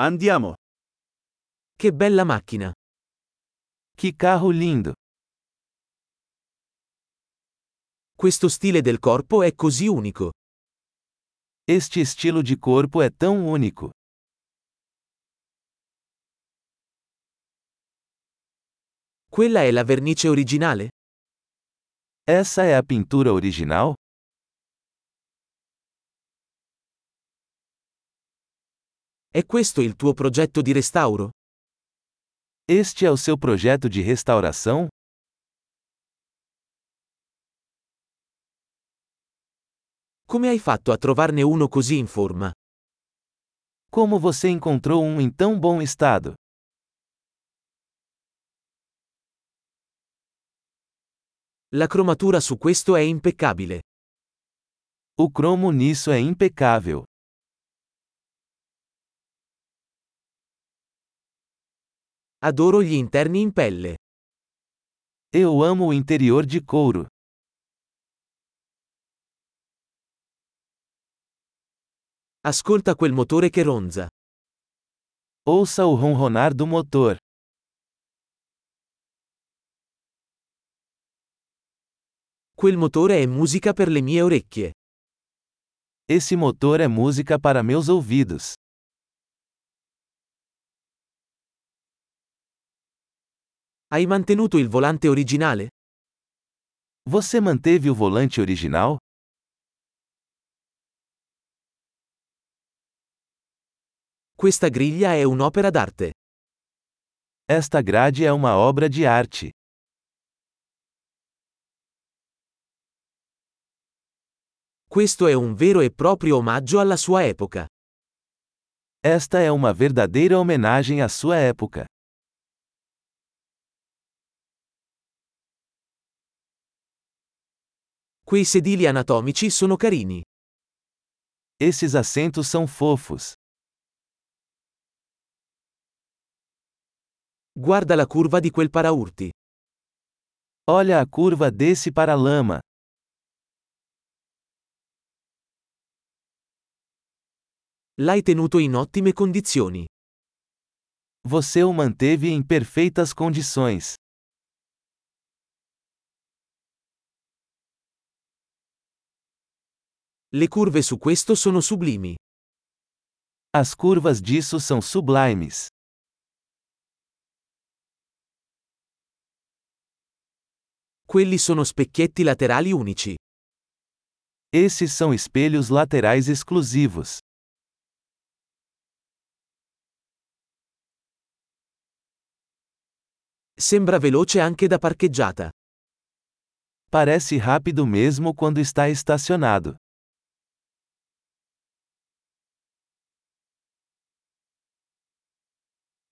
Andiamo. Che bella macchina! Que carro lindo! Questo stile del corpo è così unico. Este estilo de corpo é tão único. Quella è la vernice originale? Essa é a pintura original? È questo il tuo progetto di restauro? Este é o seu projeto de restauração? Come hai fatto a trovarne uno così in forma? Como você encontrou um em tão bom estado? La cromatura su questo è impeccabile. O cromo nisso é impecável. Adoro gli interni in pelle. Eu amo o interior de couro. Ascolta quel motore che ronza. Ouça o ronronar do motor. Quel motore è musica per le mie orecchie. Esse motor é música para meus ouvidos. Hai mantenuto il volante originale? Você manteve o volante original? Questa griglia è un'opera d'arte. Esta grade é uma obra de arte. Questo è un vero e proprio omaggio alla sua epoca. Esta é uma verdadeira homenagem à sua época. Quei sedili anatomici sono carini. Esses assentos são fofos. Guarda la curva di quel paraurti. Olha a curva desse para-lama. L'hai tenuto in ottime condizioni. Você o manteve em perfeitas condições. Le curve su questo sono sublimi. As curvas disso são sublimes. Quelli sono specchietti laterali unici. Esses são espelhos laterais exclusivos. Sembra veloce anche da parcheggiata. Parece rápido mesmo quando está estacionado.